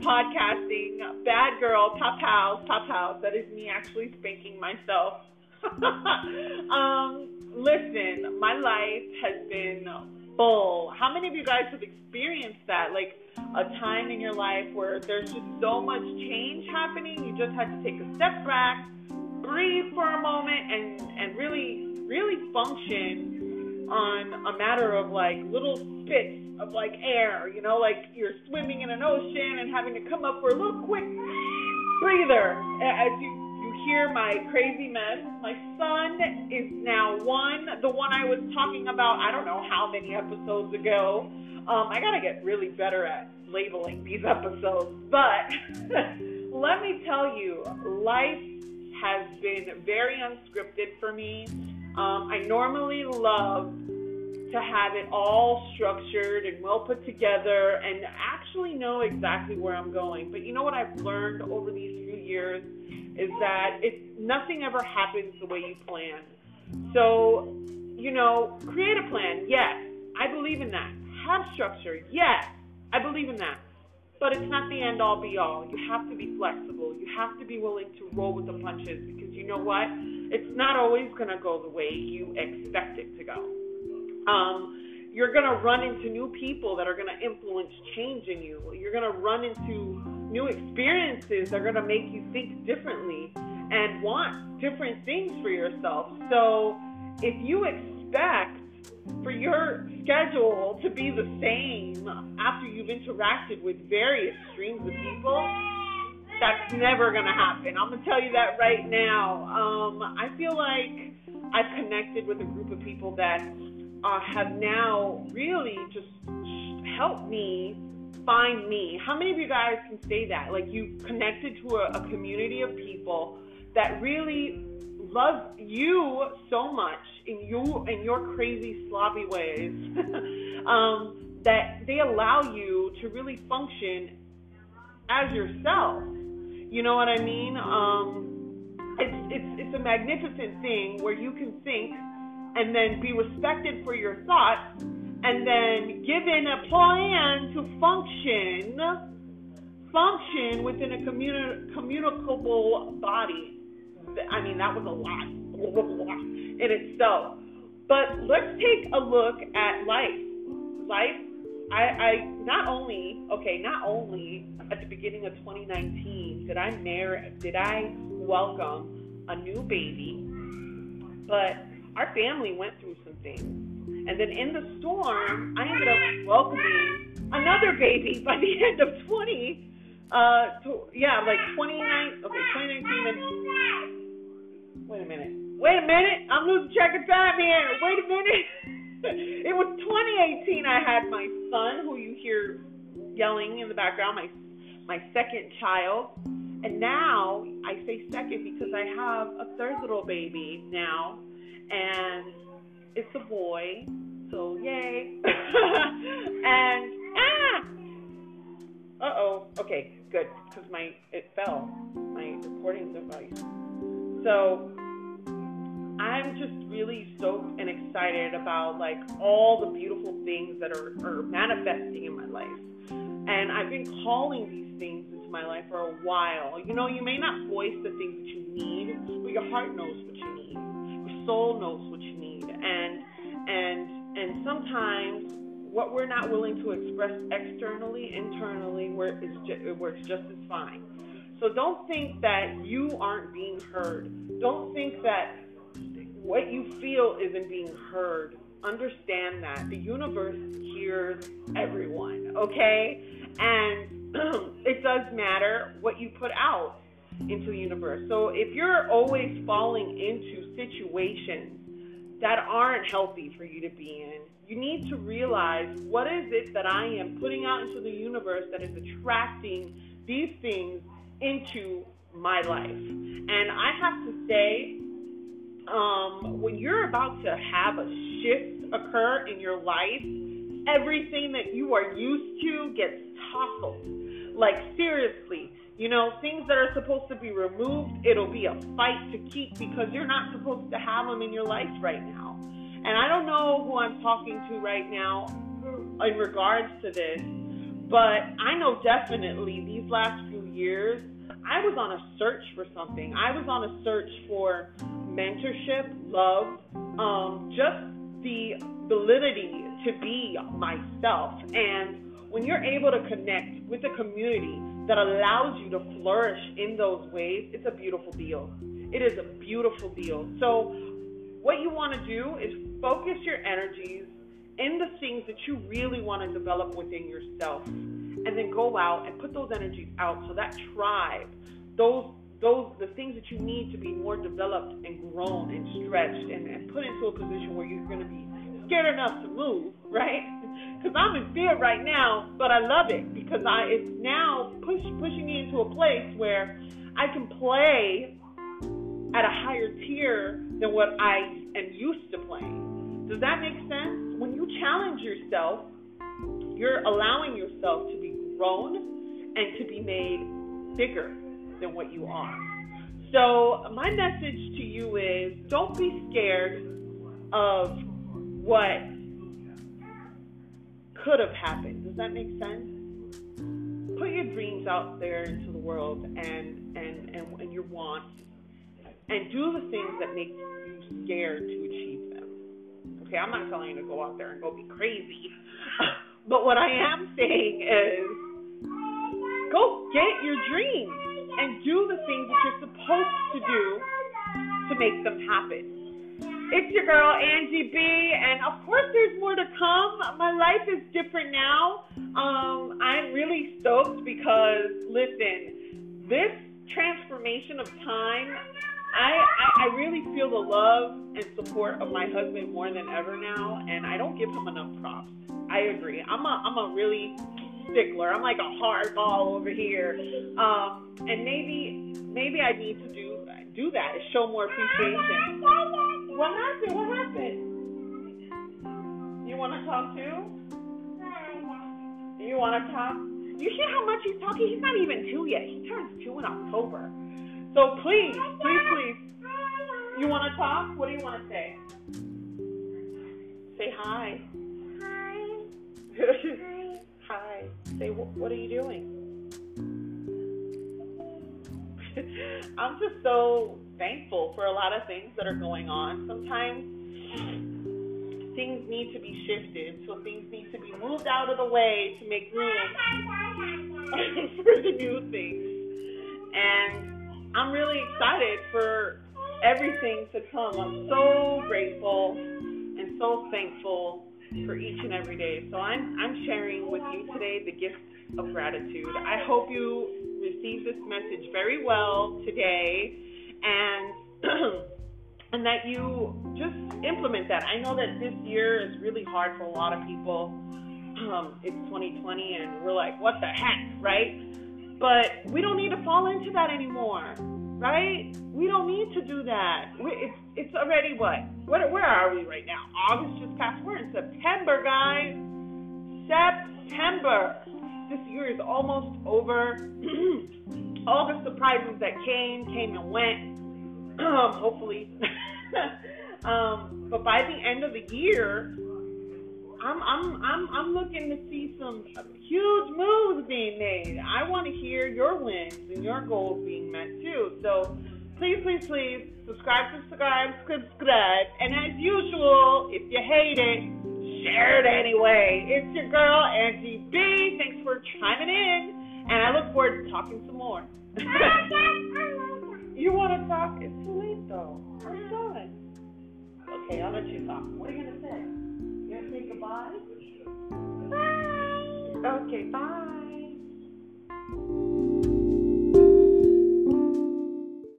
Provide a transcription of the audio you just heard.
Podcasting. Bad girl, top house, top house. That is me actually spanking myself. um, listen, my life has been full. How many of you guys have experienced that? Like a time in your life where there's just so much change happening, you just had to take a step back, breathe for a moment, and and really really function on a matter of like little spits of like air. You know, like you're swimming in an ocean and having to come up for a little quick breather as you you hear my crazy mess. My son is now one, the one I was talking about, I don't know how many episodes ago. Um, I got to get really better at labeling these episodes. But let me tell you, life has been very unscripted for me. Um, I normally love to have it all structured and well put together and actually know exactly where I'm going. But you know what I've learned over these few years? is that it nothing ever happens the way you plan. So, you know, create a plan. Yes, I believe in that. Have structure. Yes, I believe in that. But it's not the end all be all. You have to be flexible. You have to be willing to roll with the punches because you know what? It's not always going to go the way you expect it to go. Um, you're going to run into new people that are going to influence change in you. You're going to run into new experiences that are going to make you think differently and want different things for yourself. So if you expect for your schedule to be the same after you've interacted with various streams of people, that's never to happen. I'm to tell you that right now. Um, I feel like I've connected with a group of people that uh, have now really just helped me find me. How many of you guys can say that? Like you connected to a, a community of people that really love you so much in you in your crazy sloppy ways um, that they allow you to really function as yourself. You know what I mean? Um, it's it's it's a magnificent thing where you can think and then be respected for your thoughts and then given a plan to function function within a communi- communicable body. I mean, that was a lot in itself. But let's take a look at life. Life, I, I not only okay, not only at the beginning of 2019 did I marry, did I welcome a new baby, but our family went through some things. And then in the storm, I ended up welcoming another baby by the end of 20. Uh, to, yeah, like 29. Okay, 2019. And, wait a minute. Wait a minute. I'm losing track of time here. Wait a minute. it was 2018. I had my son, who you hear yelling in the background, my my second child. And now I say second because I have a third little baby now and it's a boy, so yay. and ah, uh oh, okay, good, because my it fell, my recording device. So I'm just really stoked excited about like all the beautiful things that are, are manifesting in my life. And I've been calling these things into my life for a while. You know, you may not voice the things that you need, but your heart knows what you need Your soul knows what you need and and and sometimes what we're not willing to express externally internally works it works just as fine so don't think that you aren't being heard don't think that what you feel isn't being heard understand that the universe hears everyone okay and it does matter what you put out into the universe. So if you're always falling into situations that aren't healthy for you to be in, you need to realize what is it that I am putting out into the universe that is attracting these things into my life. And I have to say, um, when you're about to have a shift occur in your life, everything that you are used to gets toppled. Like, seriously, you know, things that are supposed to be removed, it'll be a fight to keep because you're not supposed to have them in your life right now. And I don't know who I'm talking to right now in regards to this, But I know definitely these last few years, I was on a search for something. I was on a search for mentorship, love, um, just the validity to be myself. And when you're able to connect with a community that allows you to flourish in those ways, it's a beautiful deal. It is a beautiful deal. So, what you want to do is focus your energies in the things that you really want to develop within yourself and then go out and put those energies out so that tribe those those the things that you need to be more developed and grown and stretched and, and put into a position where you're going to be scared enough to move right? Because i'm in fear right now but i love it because i it's now push pushing me into a place where i can play at a higher tier than what i am used to playing does that make sense when you challenge yourself you're allowing yourself to be grown and to be made bigger than what you are. So, my message to you is don't be scared of what could have happened. Does that make sense? Put your dreams out there into the world and and and, and your wants and do the things that make you scared to achieve. Okay, I'm not telling you to go out there and go be crazy. but what I am saying is go get your dreams and do the things that you're supposed to do to make them happen. It's your girl Angie B, and of course there's more to come. My life is different now. Um, I'm really stoked because listen, this transformation of time, I, I I really feel the love and support of my husband more than ever now, and I don't give him enough props. I agree. I'm a I'm a really stickler. I'm like a hard ball over here. Um, and maybe maybe I need to do do that show more appreciation. What happened? What happened? You want to talk too? You want to talk? You see how much he's talking? He's not even two yet. He turns two in October. So please, please, please. You want to talk? What do you want to say? Say hi. Hi. hi. Say, what are you doing? I'm just so thankful for a lot of things that are going on. Sometimes things need to be shifted, so things need to be moved out of the way to make room for the new things. And I'm really excited for everything to come. I'm so grateful and so thankful for each and every day. So I'm I'm sharing with you today the gift of gratitude. I hope you receive this message very well today and and that you just implement that. I know that this year is really hard for a lot of people. Um, it's 2020 and we're like, what the heck, right? But we don't need to fall into that anymore right? We don't need to do that. We, it's it's already what? What? Where are we right now? August just passed. We're in September, guys. September. This year is almost over. All the surprises that came came and went. hopefully. um, but by the end of the year, I'm I'm I'm I'm looking to see some huge moves being made. I want to hear your wins and your goals being met too. So please, please, please subscribe, subscribe, subscribe. And as usual, if you hate it, share it anyway. It's your girl Angie B. Thanks for chiming in, and I look forward to talking some more. you want to talk? It's too late though. I'm done. Okay, I'll let you talk. What are you gonna say? You gonna say goodbye? Bye. Okay, bye.